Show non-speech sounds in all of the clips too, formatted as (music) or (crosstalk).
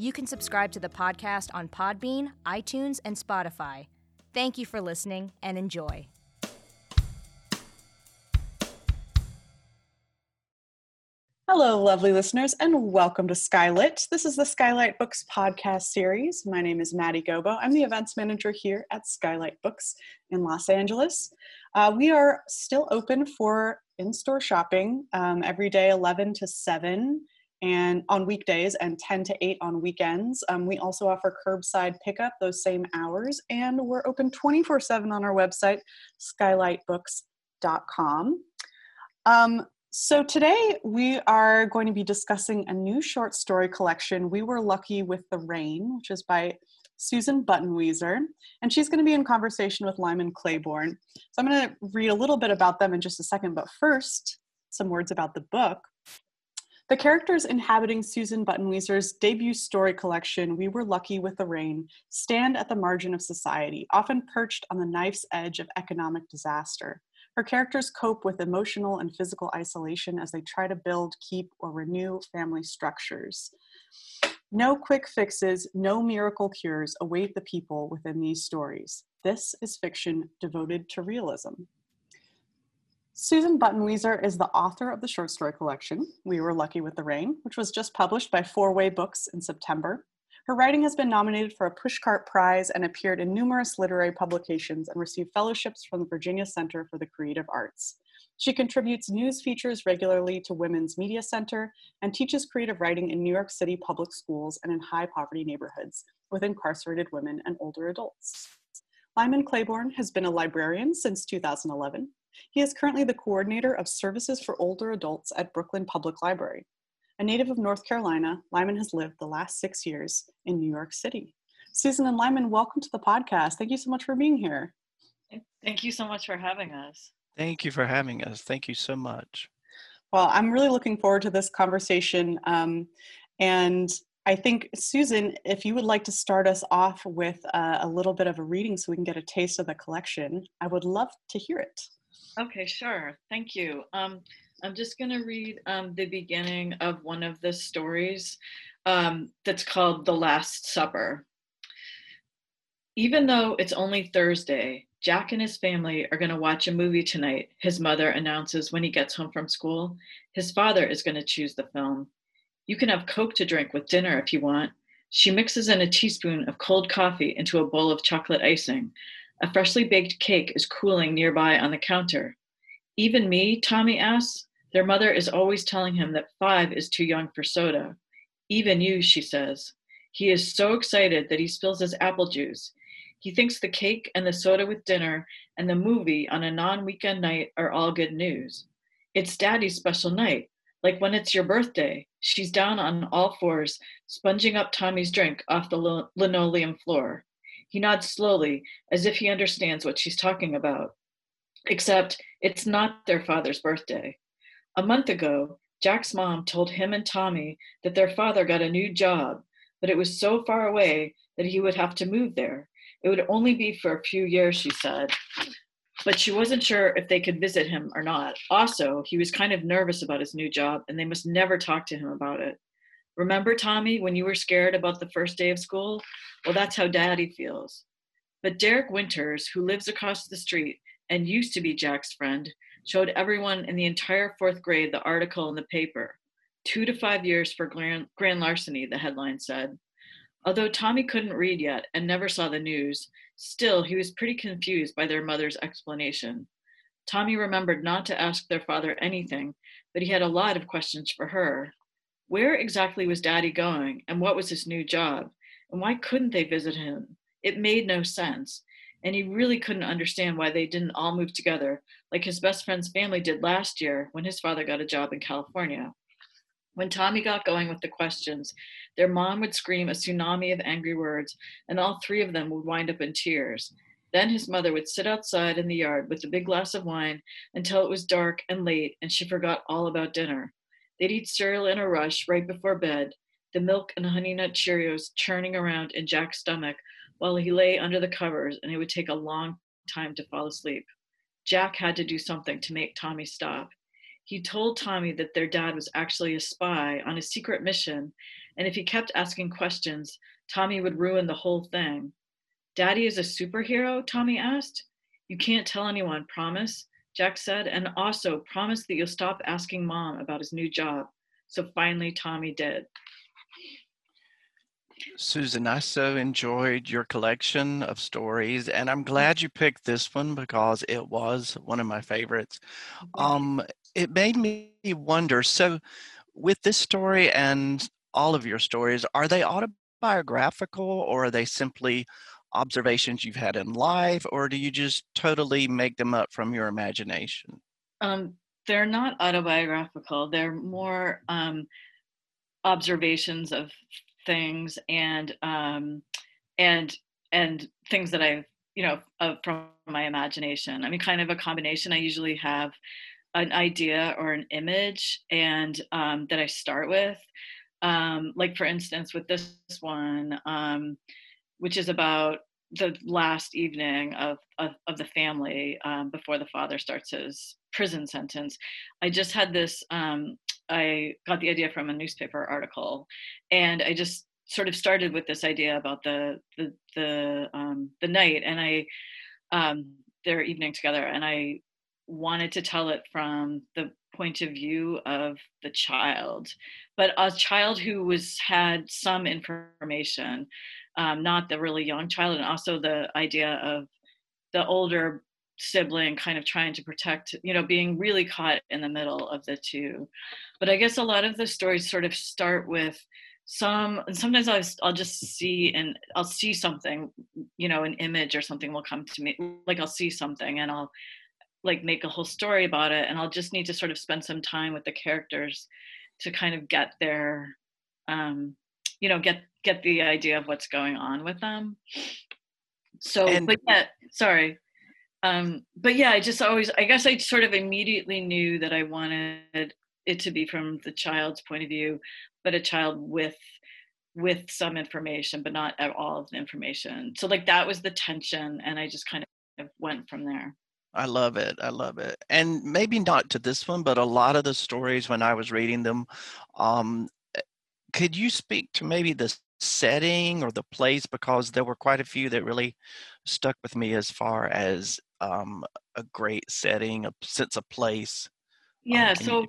You can subscribe to the podcast on Podbean, iTunes, and Spotify. Thank you for listening and enjoy. Hello, lovely listeners, and welcome to Skylit. This is the Skylight Books podcast series. My name is Maddie Gobo. I'm the events manager here at Skylight Books in Los Angeles. Uh, we are still open for in store shopping um, every day, 11 to 7 and on weekdays and 10 to 8 on weekends. Um, we also offer curbside pickup those same hours, and we're open 24 7 on our website, skylightbooks.com. Um, so today we are going to be discussing a new short story collection, We Were Lucky with the Rain, which is by Susan Buttenwieser, and she's going to be in conversation with Lyman Claiborne. So I'm going to read a little bit about them in just a second, but first, some words about the book. The characters inhabiting Susan Buttenwieser's debut story collection, We Were Lucky with the Rain, stand at the margin of society, often perched on the knife's edge of economic disaster. Her characters cope with emotional and physical isolation as they try to build, keep, or renew family structures. No quick fixes, no miracle cures await the people within these stories. This is fiction devoted to realism. Susan Buttenwieser is the author of the short story collection, We Were Lucky with the Rain, which was just published by Four Way Books in September. Her writing has been nominated for a Pushcart Prize and appeared in numerous literary publications and received fellowships from the Virginia Center for the Creative Arts. She contributes news features regularly to Women's Media Center and teaches creative writing in New York City public schools and in high poverty neighborhoods with incarcerated women and older adults. Lyman Claiborne has been a librarian since 2011. He is currently the coordinator of services for older adults at Brooklyn Public Library. A native of North Carolina, Lyman has lived the last six years in New York City. Susan and Lyman, welcome to the podcast. Thank you so much for being here. Thank you so much for having us. Thank you for having us. Thank you so much. Well, I'm really looking forward to this conversation. Um, and I think, Susan, if you would like to start us off with uh, a little bit of a reading so we can get a taste of the collection, I would love to hear it. Okay, sure. Thank you. Um, I'm just going to read um, the beginning of one of the stories um, that's called The Last Supper. Even though it's only Thursday, Jack and his family are going to watch a movie tonight, his mother announces when he gets home from school. His father is going to choose the film. You can have Coke to drink with dinner if you want. She mixes in a teaspoon of cold coffee into a bowl of chocolate icing. A freshly baked cake is cooling nearby on the counter. Even me, Tommy asks. Their mother is always telling him that five is too young for soda. Even you, she says. He is so excited that he spills his apple juice. He thinks the cake and the soda with dinner and the movie on a non weekend night are all good news. It's daddy's special night, like when it's your birthday. She's down on all fours, sponging up Tommy's drink off the linoleum floor. He nods slowly, as if he understands what she's talking about. Except it's not their father's birthday. A month ago, Jack's mom told him and Tommy that their father got a new job, but it was so far away that he would have to move there. It would only be for a few years, she said. But she wasn't sure if they could visit him or not. Also, he was kind of nervous about his new job, and they must never talk to him about it. Remember, Tommy, when you were scared about the first day of school? Well, that's how daddy feels. But Derek Winters, who lives across the street and used to be Jack's friend, showed everyone in the entire fourth grade the article in the paper. Two to five years for grand, grand larceny, the headline said. Although Tommy couldn't read yet and never saw the news, still he was pretty confused by their mother's explanation. Tommy remembered not to ask their father anything, but he had a lot of questions for her. Where exactly was Daddy going, and what was his new job? And why couldn't they visit him? It made no sense. And he really couldn't understand why they didn't all move together, like his best friend's family did last year when his father got a job in California. When Tommy got going with the questions, their mom would scream a tsunami of angry words, and all three of them would wind up in tears. Then his mother would sit outside in the yard with a big glass of wine until it was dark and late and she forgot all about dinner. They'd eat cereal in a rush right before bed, the milk and honey nut Cheerios churning around in Jack's stomach while he lay under the covers, and it would take a long time to fall asleep. Jack had to do something to make Tommy stop. He told Tommy that their dad was actually a spy on a secret mission, and if he kept asking questions, Tommy would ruin the whole thing. Daddy is a superhero? Tommy asked. You can't tell anyone, promise? Jack said, and also promise that you'll stop asking mom about his new job. So finally, Tommy did. Susan, I so enjoyed your collection of stories, and I'm glad you picked this one because it was one of my favorites. Um, it made me wonder so, with this story and all of your stories, are they autobiographical or are they simply observations you've had in life, or do you just totally make them up from your imagination? Um, they're not autobiographical, they're more um, observations of things and um, and and things that I've you know uh, from my imagination. I mean, kind of a combination. I usually have an idea or an image and um, that I start with. Um, like for instance, with this one, um, which is about the last evening of of, of the family um, before the father starts his prison sentence. I just had this. Um, I got the idea from a newspaper article, and I just sort of started with this idea about the the the um, the night, and I um, their evening together, and I wanted to tell it from the point of view of the child, but a child who was had some information, um, not the really young child, and also the idea of the older sibling kind of trying to protect, you know, being really caught in the middle of the two. But I guess a lot of the stories sort of start with some and sometimes I'll, I'll just see and i'll see something you know an image or something will come to me like i'll see something and i'll like make a whole story about it and i'll just need to sort of spend some time with the characters to kind of get their um you know get get the idea of what's going on with them so and, but yeah sorry um but yeah i just always i guess i sort of immediately knew that i wanted it to be from the child's point of view but a child with with some information but not at all of the information so like that was the tension and i just kind of went from there I love it. I love it. And maybe not to this one, but a lot of the stories when I was reading them, um, could you speak to maybe the setting or the place? Because there were quite a few that really stuck with me as far as um, a great setting, a sense of place. Um, yeah. Um, so, you...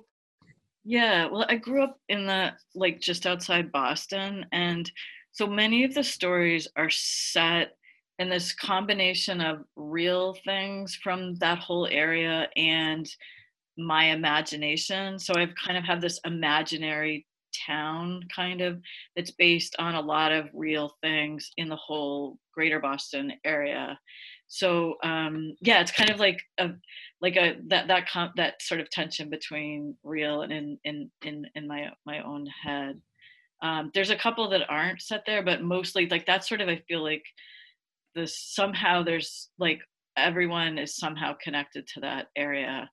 yeah. Well, I grew up in the like just outside Boston, and so many of the stories are set in this combination of real things from that whole area and my imagination so i've kind of had this imaginary town kind of that's based on a lot of real things in the whole greater boston area so um yeah it's kind of like a like a that that com- that sort of tension between real and in in in, in my my own head um there's a couple that aren't set there but mostly like that's sort of i feel like this somehow there's like everyone is somehow connected to that area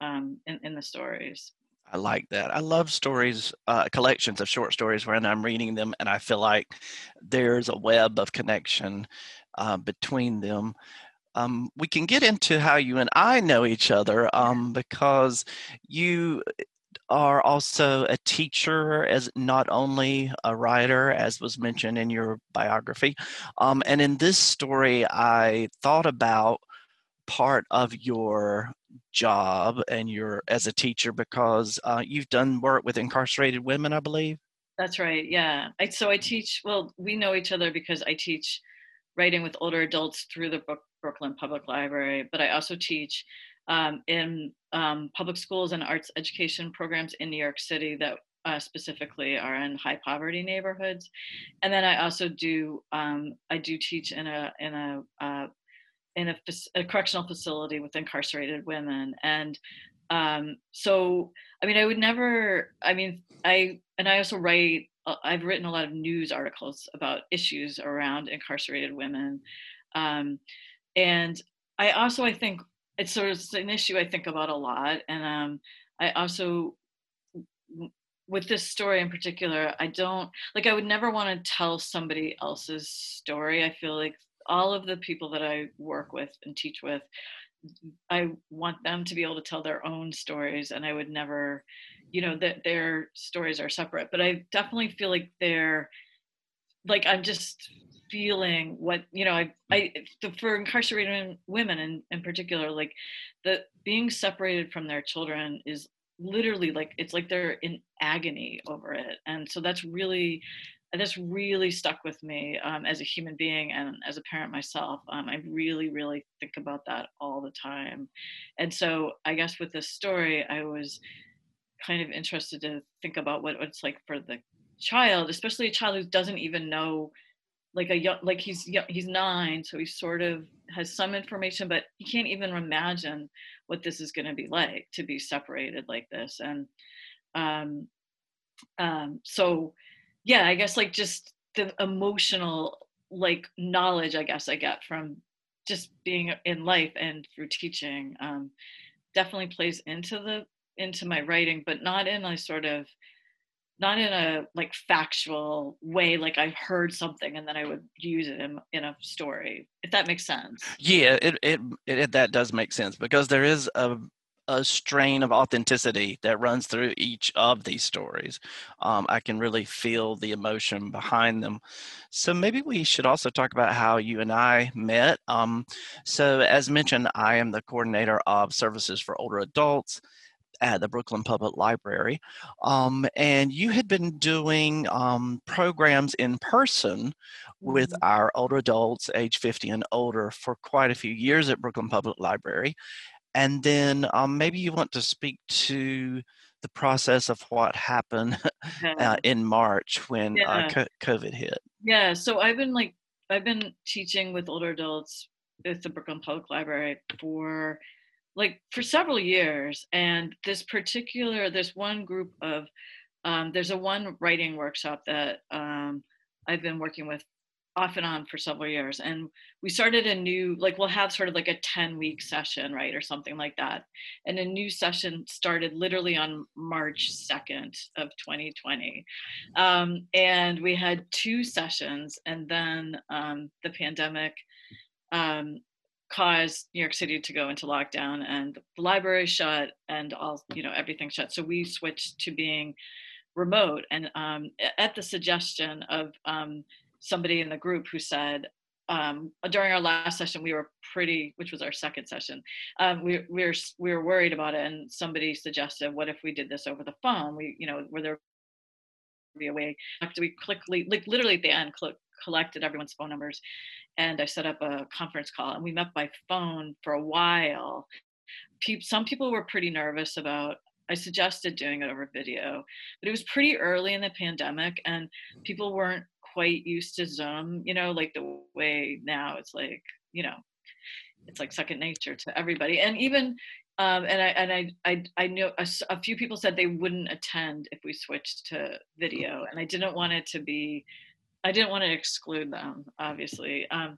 um, in, in the stories. I like that. I love stories, uh, collections of short stories when I'm reading them, and I feel like there's a web of connection uh, between them. Um, we can get into how you and I know each other um, because you are also a teacher, as not only a writer, as was mentioned in your biography. Um, and in this story, I thought about part of your job and your as a teacher because uh, you've done work with incarcerated women, I believe. That's right. Yeah. I, so I teach. Well, we know each other because I teach writing with older adults through the Brooklyn Public Library, but I also teach um, in um, public schools and arts education programs in New York City that uh, specifically are in high poverty neighborhoods, and then I also do um, I do teach in a in a uh, in a, a, correctional facility with incarcerated women, and um, so I mean I would never I mean I and I also write uh, I've written a lot of news articles about issues around incarcerated women, um, and I also I think it's sort of an issue I think about a lot, and um, I also with this story in particular, I don't like I would never want to tell somebody else's story. I feel like all of the people that I work with and teach with, I want them to be able to tell their own stories and I would never, you know, that their stories are separate. But I definitely feel like they're like I'm just feeling what you know i i for incarcerated women in, in particular like the being separated from their children is literally like it's like they're in agony over it and so that's really that's really stuck with me um, as a human being and as a parent myself um, i really really think about that all the time. And so i guess with this story i was kind of interested to think about what it's like for the child especially a child who doesn't even know like a young like he's he's nine so he sort of has some information but he can't even imagine what this is going to be like to be separated like this. And um um so yeah i guess like just the emotional like knowledge i guess i get from just being in life and through teaching um definitely plays into the into my writing but not in a sort of not in a like factual way like i heard something and then i would use it in, in a story if that makes sense. Yeah it, it, it that does make sense because there is a a strain of authenticity that runs through each of these stories. Um, I can really feel the emotion behind them. So maybe we should also talk about how you and I met. Um, so, as mentioned, I am the coordinator of services for older adults at the Brooklyn Public Library. Um, and you had been doing um, programs in person with mm-hmm. our older adults, age 50 and older, for quite a few years at Brooklyn Public Library. And then um, maybe you want to speak to the process of what happened (laughs) uh, in March when uh, yeah. uh, COVID hit. Yeah, so I've been like, I've been teaching with older adults at the Brooklyn Public Library for like for several years and this particular this one group of um, there's a one writing workshop that um, i've been working with off and on for several years and we started a new like we'll have sort of like a 10 week session right or something like that and a new session started literally on march 2nd of 2020 um, and we had two sessions and then um, the pandemic um, caused New York City to go into lockdown and the library shut and all, you know, everything shut. So we switched to being remote. And um, at the suggestion of um, somebody in the group who said, um, during our last session, we were pretty, which was our second session, um, we, we, were, we were worried about it. And somebody suggested, what if we did this over the phone? We, you know, were there be a way after we quickly, like literally at the end, cl- collected everyone's phone numbers and I set up a conference call and we met by phone for a while. some people were pretty nervous about I suggested doing it over video, but it was pretty early in the pandemic and people weren't quite used to Zoom, you know, like the way now it's like, you know, it's like second nature to everybody. And even um, and I and I I, I know a, a, few people said they wouldn't attend if we switched to video, and I didn't want it to be I didn't want to exclude them, obviously. Um,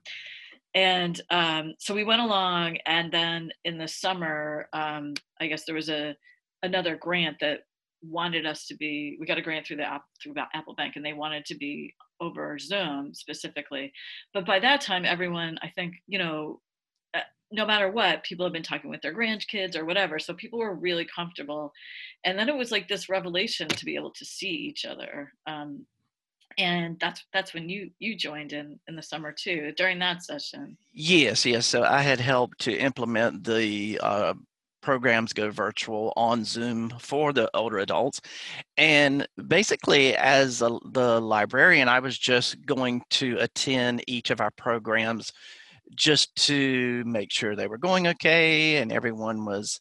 and um, so we went along, and then in the summer, um, I guess there was a another grant that wanted us to be. We got a grant through the through Apple Bank, and they wanted to be over Zoom specifically. But by that time, everyone, I think, you know, uh, no matter what, people have been talking with their grandkids or whatever. So people were really comfortable. And then it was like this revelation to be able to see each other. Um, and that's that's when you you joined in in the summer too during that session yes yes so i had helped to implement the uh, programs go virtual on zoom for the older adults and basically as a, the librarian i was just going to attend each of our programs just to make sure they were going okay and everyone was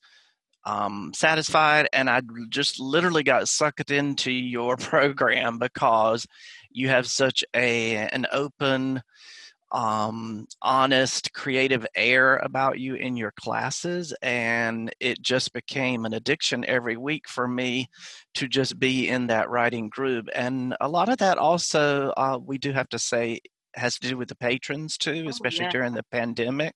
um, satisfied. And I just literally got sucked into your (laughs) program because you have such a an open, um, honest, creative air about you in your classes, and it just became an addiction every week for me to just be in that writing group. And a lot of that also, uh, we do have to say, has to do with the patrons too, Oh, especially yeah. during the pandemic.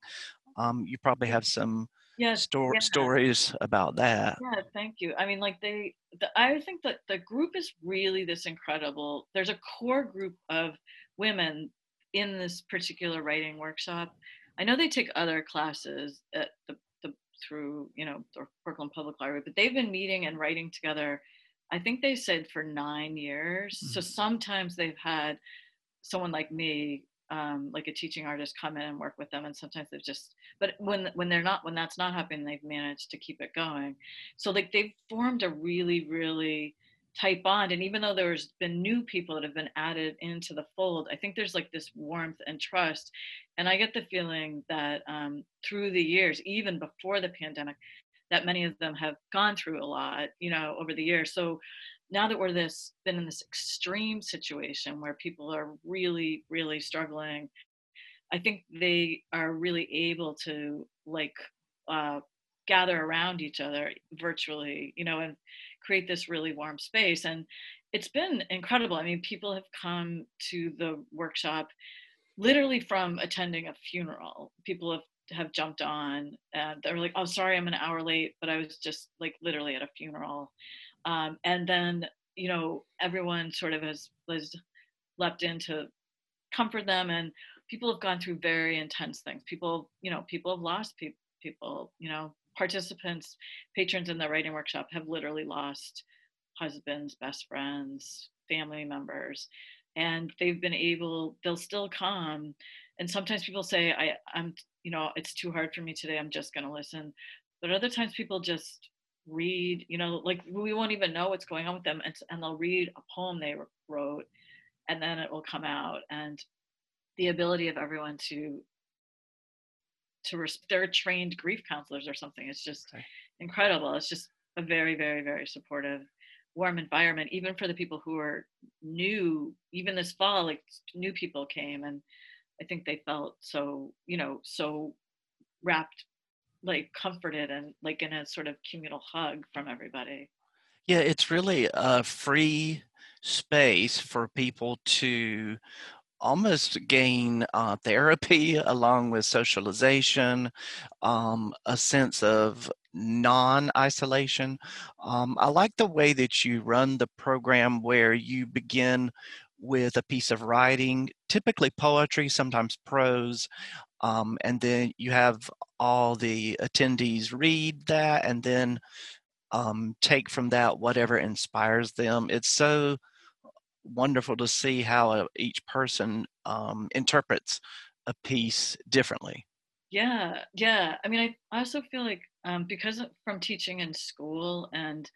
Um, you probably have some Yeah, sto- yeah. stories about that. Yeah, thank you. I mean, like they, the, I think that the group is really this incredible. There's a core group of women in this particular writing workshop. I know they take other classes at the, the through you know the Brooklyn Public Library, but they've been meeting and writing together. I think they said for nine years. So Mhm. sometimes they've had someone like me, um, like a teaching artist, come in and work with them, and sometimes they've just. But when when they're not when that's not happening, they've managed to keep it going. So like they've formed a really really tight bond, and even though there's been new people that have been added into the fold, I think there's like this warmth and trust, and I get the feeling that um, through the years, even before the pandemic, that many of them have gone through a lot, you know, over the years. So now that we're this been in this extreme situation where people are really really struggling i think they are really able to like uh, gather around each other virtually you know and create this really warm space. And it's been incredible. I mean people have come to the workshop literally from attending a funeral. People have have jumped on and they're like oh sorry i'm an hour late but i was just like literally at a funeral. Um, and then you know everyone sort of has was leapt in to comfort them and people have gone through very intense things. People you know people have lost pe- people you know participants patrons in the writing workshop have literally lost husbands best friends family members and they've been able they'll still come. And sometimes people say i i'm you know it's too hard for me today i'm just going to listen. But other times people just read you know like we won't even know what's going on with them and, and they'll read a poem they wrote and then it will come out. And the ability of everyone to to res- they're trained grief counselors or something. It's just incredible. It's just a very very very supportive warm environment even for the people who are new even this fall like new people came and i think they felt so you know so wrapped like comforted and like in a sort of communal hug from everybody. Yeah, it's really a free space for people to almost gain uh, therapy along with socialization, um, a sense of non isolation. Um, I like the way that you run the program where you begin with a piece of writing, typically poetry, sometimes prose, um, and then you have all the attendees read that and then um, take from that whatever inspires them. It's so wonderful to see how uh, each person um, interprets a piece differently. Yeah, yeah. I mean, I I also feel like um, because from teaching in school and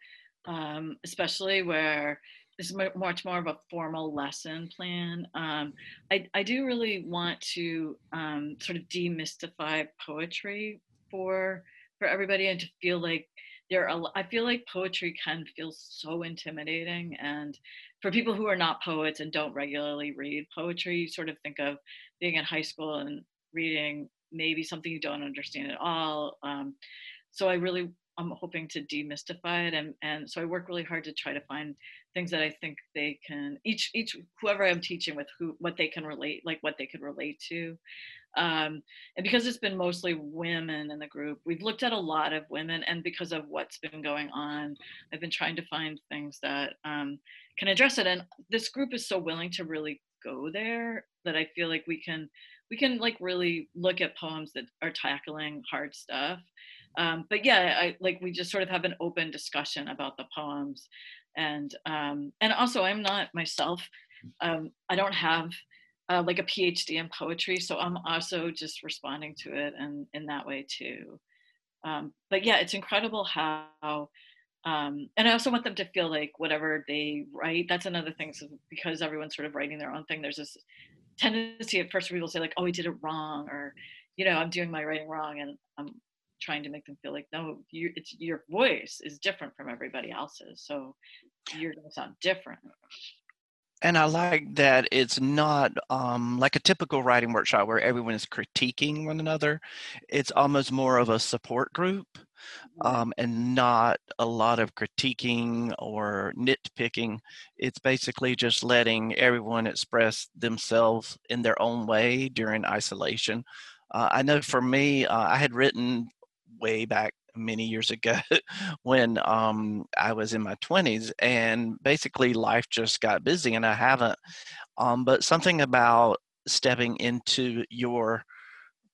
um, especially where it's much more of a formal lesson plan, um, I I do really want to um, sort of demystify poetry for for everybody and to feel like there are. I feel like poetry can feel so intimidating and for people who are not poets and don't regularly read poetry, you sort of think of being in high school and reading maybe something you don't understand at all. Um, so I really I'm hoping to demystify it, and and so I work really hard to try to find things that I think they can each each whoever I'm teaching with who what they can relate like what they can relate to. Um, and because it's been mostly women in the group, we've looked at a lot of women, and because of what's been going on, I've been trying to find things that um, can address it. And this group is so willing to really go there that I feel like we can we can like really look at poems that are tackling hard stuff um, but yeah i like we just sort of have an open discussion about the poems and um, and also i'm not myself um, i don't have uh, like a phd in poetry so i'm also just responding to it and in that way too. Um, but yeah it's incredible how um, and i also want them to feel like whatever they write that's another thing so because everyone's sort of writing their own thing there's this tendency at first where people say like oh he did it wrong or you know i'm doing my writing wrong and i'm trying to make them feel like no you it's your voice is different from everybody else's so you're going to sound different and I like that it's not um, like a typical writing workshop where everyone is critiquing one another. It's almost more of a support group um, and not a lot of critiquing or nitpicking. It's basically just letting everyone express themselves in their own way during isolation. Uh, I know for me, uh, I had written way back many years ago (laughs) when um, I was in my 20s, and basically life just got busy, and I haven't. Um, but something about stepping into your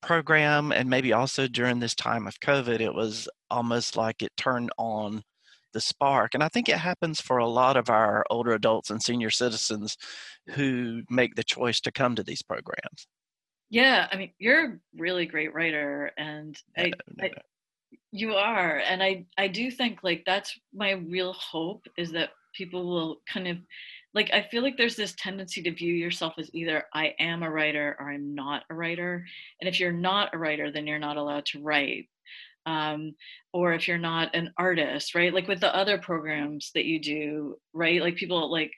program, and maybe also during this time of COVID, it was almost like it turned on the spark. And I think it happens for a lot of our older adults and senior citizens who make the choice to come to these programs. Yeah, I mean, you're a really great writer, and I, I, you are, and I I do think like that's my real hope is that people will kind of like I feel like there's this tendency to view yourself as either I am a writer or I'm not a writer, and if you're not a writer, then you're not allowed to write. Um, or if you're not an artist, right? Like with the other programs that you do, right? Like people like,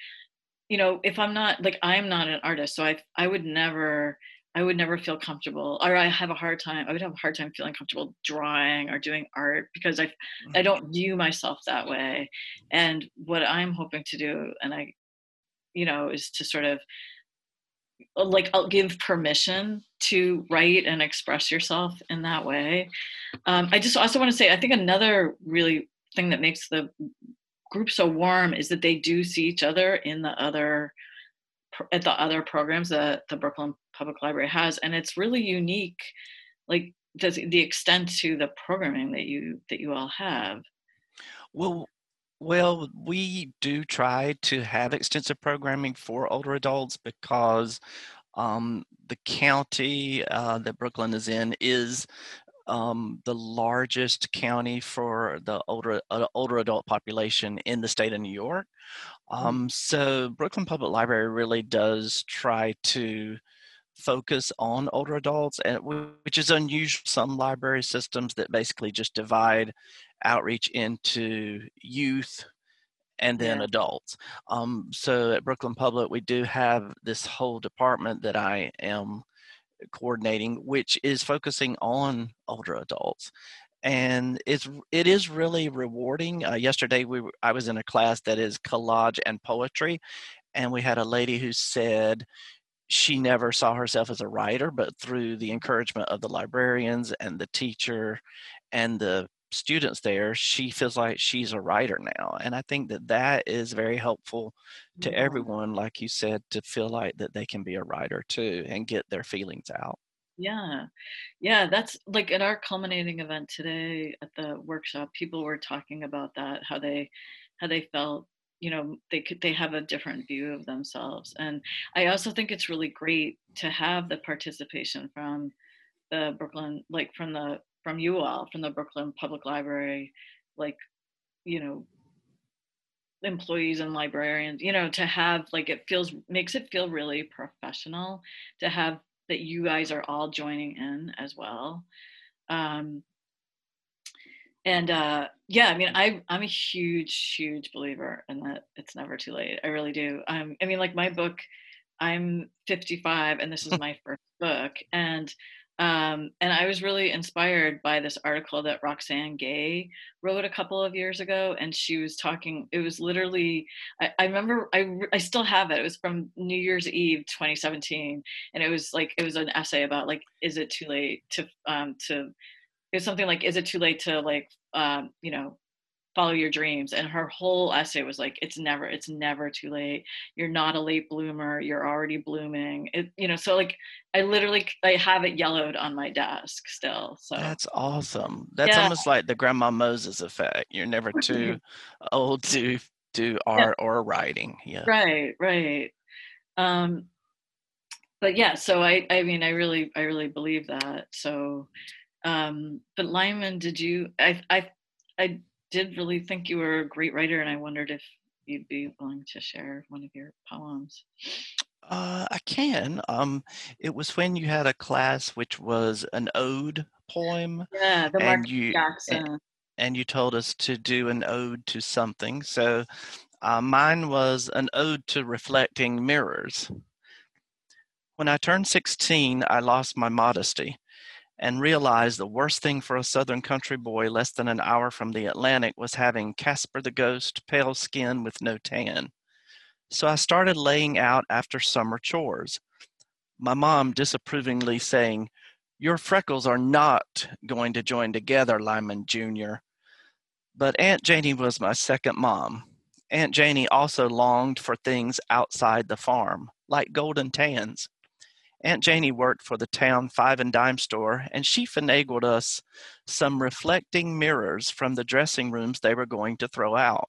you know, if I'm not like I'm not an artist, so I I would never I would never feel comfortable, or I have a hard time. I would have a hard time feeling comfortable drawing or doing art because I, I mm-hmm. don't view myself that way. And what I'm hoping to do, and I, you know, is to sort of like I'll give permission to write and express yourself in that way. Um, I just also want to say, I think another really thing that makes the group so warm is that they do see each other in the other at the other programs that the Brooklyn Public Library has, and it's really unique, like does the extent to the programming that you that you all have. Well, well, we do try to have extensive programming for older adults because um, the county uh, that Brooklyn is in is um, the largest county for the older uh, older adult population in the state of New York. Mm-hmm. Um, so Brooklyn Public Library really does try to focus on older adults, and which is unusual. Some library systems that basically just divide outreach into youth and then yeah. adults. Um, so at Brooklyn Public, we do have this whole department that I am coordinating, which is focusing on older adults. And it's it is really rewarding. Uh, yesterday, we I was in a class that is collage and poetry, and we had a lady who said she never saw herself as a writer, but through the encouragement of the librarians and the teacher and the students there, she feels like she's a writer now. And I think that that is very helpful to yeah. everyone, like you said, to feel like that they can be a writer too and get their feelings out. Yeah. Yeah. That's like at our culminating event today at the workshop, people were talking about that, how they, how they felt you know they could they have a different view of themselves and i also think it's really great to have the participation from the brooklyn like from the from you all from the brooklyn public library like you know employees and librarians you know to have like it feels makes it feel really professional to have that you guys are all joining in as well. Um and uh yeah i mean i i'm a huge huge believer in that it's never too late. I really do. Um i mean like my book i'm 55 and this is (laughs) my first book and um, and I was really inspired by this article that Roxane Gay wrote a couple of years ago. And she was talking, it was literally, I, I, remember, I, I still have it. It was from New Year's Eve 2017. And it was like, it was an essay about like, is it too late to, um, to, it was something like, is it too late to like, um, you know, follow your dreams and her whole essay was like it's never it's never too late. You're not a late bloomer. You're already blooming. It you know so like i literally i have it yellowed on my desk still so. That's awesome. That's yeah. almost like the grandma moses effect. You're never too (laughs) old to do art yeah. or writing. Yeah. Right right. Um but yeah so i i mean i really i really believe that so um but lyman did you i i i did really think you were a great writer, and I wondered if you'd be willing to share one of your poems. Uh, I can. Um, it was when you had a class which was an ode poem, Yeah, the and Mark you and, and you told us to do an ode to something. So uh, mine was an ode to reflecting mirrors. When I turned 16, I lost my modesty and realized the worst thing for a southern country boy less than an hour from the Atlantic was having Casper the Ghost, pale skin with no tan. So I started laying out after summer chores. My mom disapprovingly saying, Your freckles are not going to join together, Lyman Jr. But Aunt Janie was my second mom. Aunt Janie also longed for things outside the farm, like golden tans. Aunt Janie worked for the town five and dime store, and she finagled us some reflecting mirrors from the dressing rooms they were going to throw out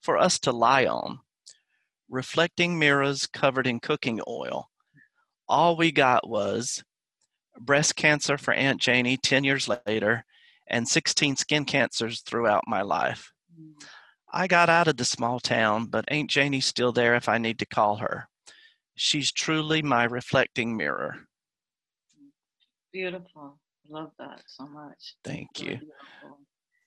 for us to lie on. Reflecting mirrors covered in cooking oil. All we got was breast cancer for Aunt Janie 10 years later and 16 skin cancers throughout my life. Mm. I got out of the small town, but Aunt Janie's still there if I need to call her. She's truly my reflecting mirror. Beautiful. Love that so much. Thank Really you. beautiful.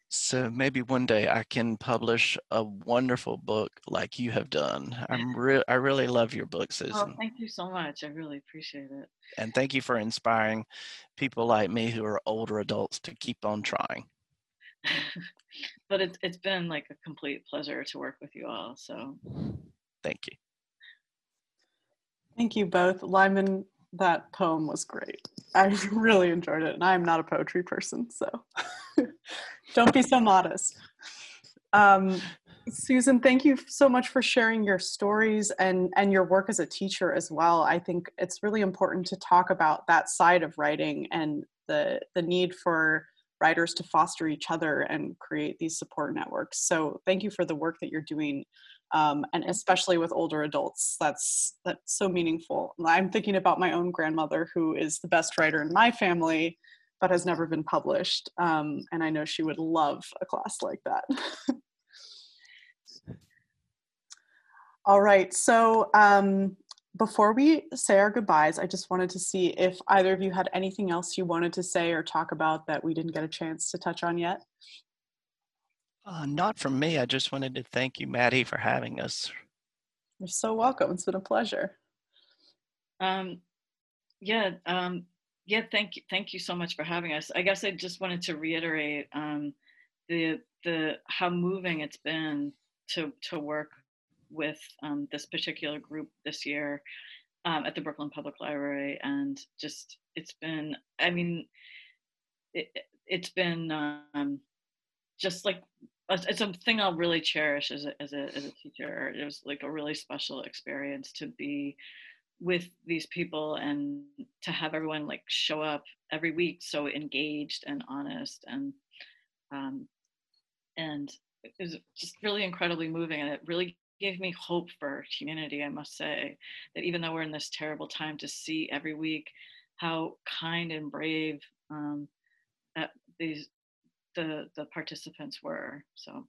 So maybe one day I can publish a wonderful book like you have done. I'm re- I really love your book, Oh, thank you so much. I really appreciate it. and thank you for inspiring people like me who are older adults to keep on trying. (laughs) but it's it's been like a complete pleasure to work with you all. So Thank you. Thank you both. Lyman, that poem was great. I (laughs) really enjoyed it, and I'm not a poetry person, so (laughs) don't be so modest. Um, Susan, thank you so much for sharing your stories and, and your work as a teacher as well. I think it's really important to talk about that side of writing and the, the need for writers to foster each other and create these support networks. So thank you for the work that you're doing um, and especially with older adults that's that's so meaningful. I'm thinking about my own grandmother who is the best writer in my family but has never been published um, and i know she would love a class like that. (laughs) All right so um, before we say our goodbyes i just wanted to see if either of you had anything else you wanted to say or talk about that we didn't get a chance to touch on yet Uh, not from me. I just wanted to thank you, Maddie, for having us. you're so welcome it's been a pleasure um yeah, um yeah, thank you thank you so much for having us. I guess I just wanted to reiterate um the the how moving it's been to to work with um, this particular group this year um, at the Brooklyn Public Library, and just it's been. I mean, it, it's been um, just like it's it's a thing I'll really cherish as a as a as a teacher. It was like a really special experience to be with these people and to have everyone like show up every week so engaged and honest and um, and it was just really incredibly moving and it really gave me hope for humanity i must say that even though we're in this terrible time to see every week how kind and brave um, these the the participants were so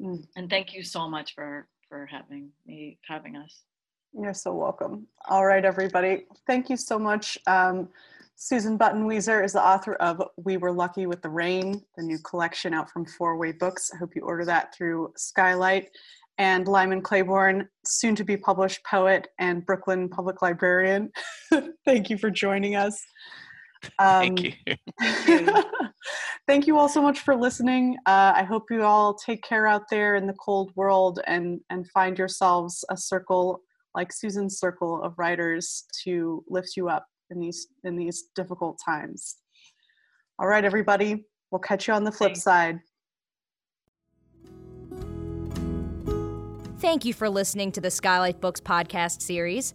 Mm. and thank you so much for for having me having us You're so welcome. All right, everybody. Thank you so much. Um, Susan Buttenwieser is the author of We Were Lucky with the Rain, the new collection out from Four Way Books. I hope you order that through Skylight. And Lyman Claiborne, soon to be published poet and Brooklyn public librarian. (laughs) Thank you for joining us. Thank Um, you. (laughs) (laughs) Thank you all so much for listening. Uh, I hope you all take care out there in the cold world and and find yourselves a circle like Susan's circle of writers to lift you up in these in these difficult times. All right, everybody. We'll catch you on the flip Thanks. side. Thank you for listening to the Skylight Books podcast series.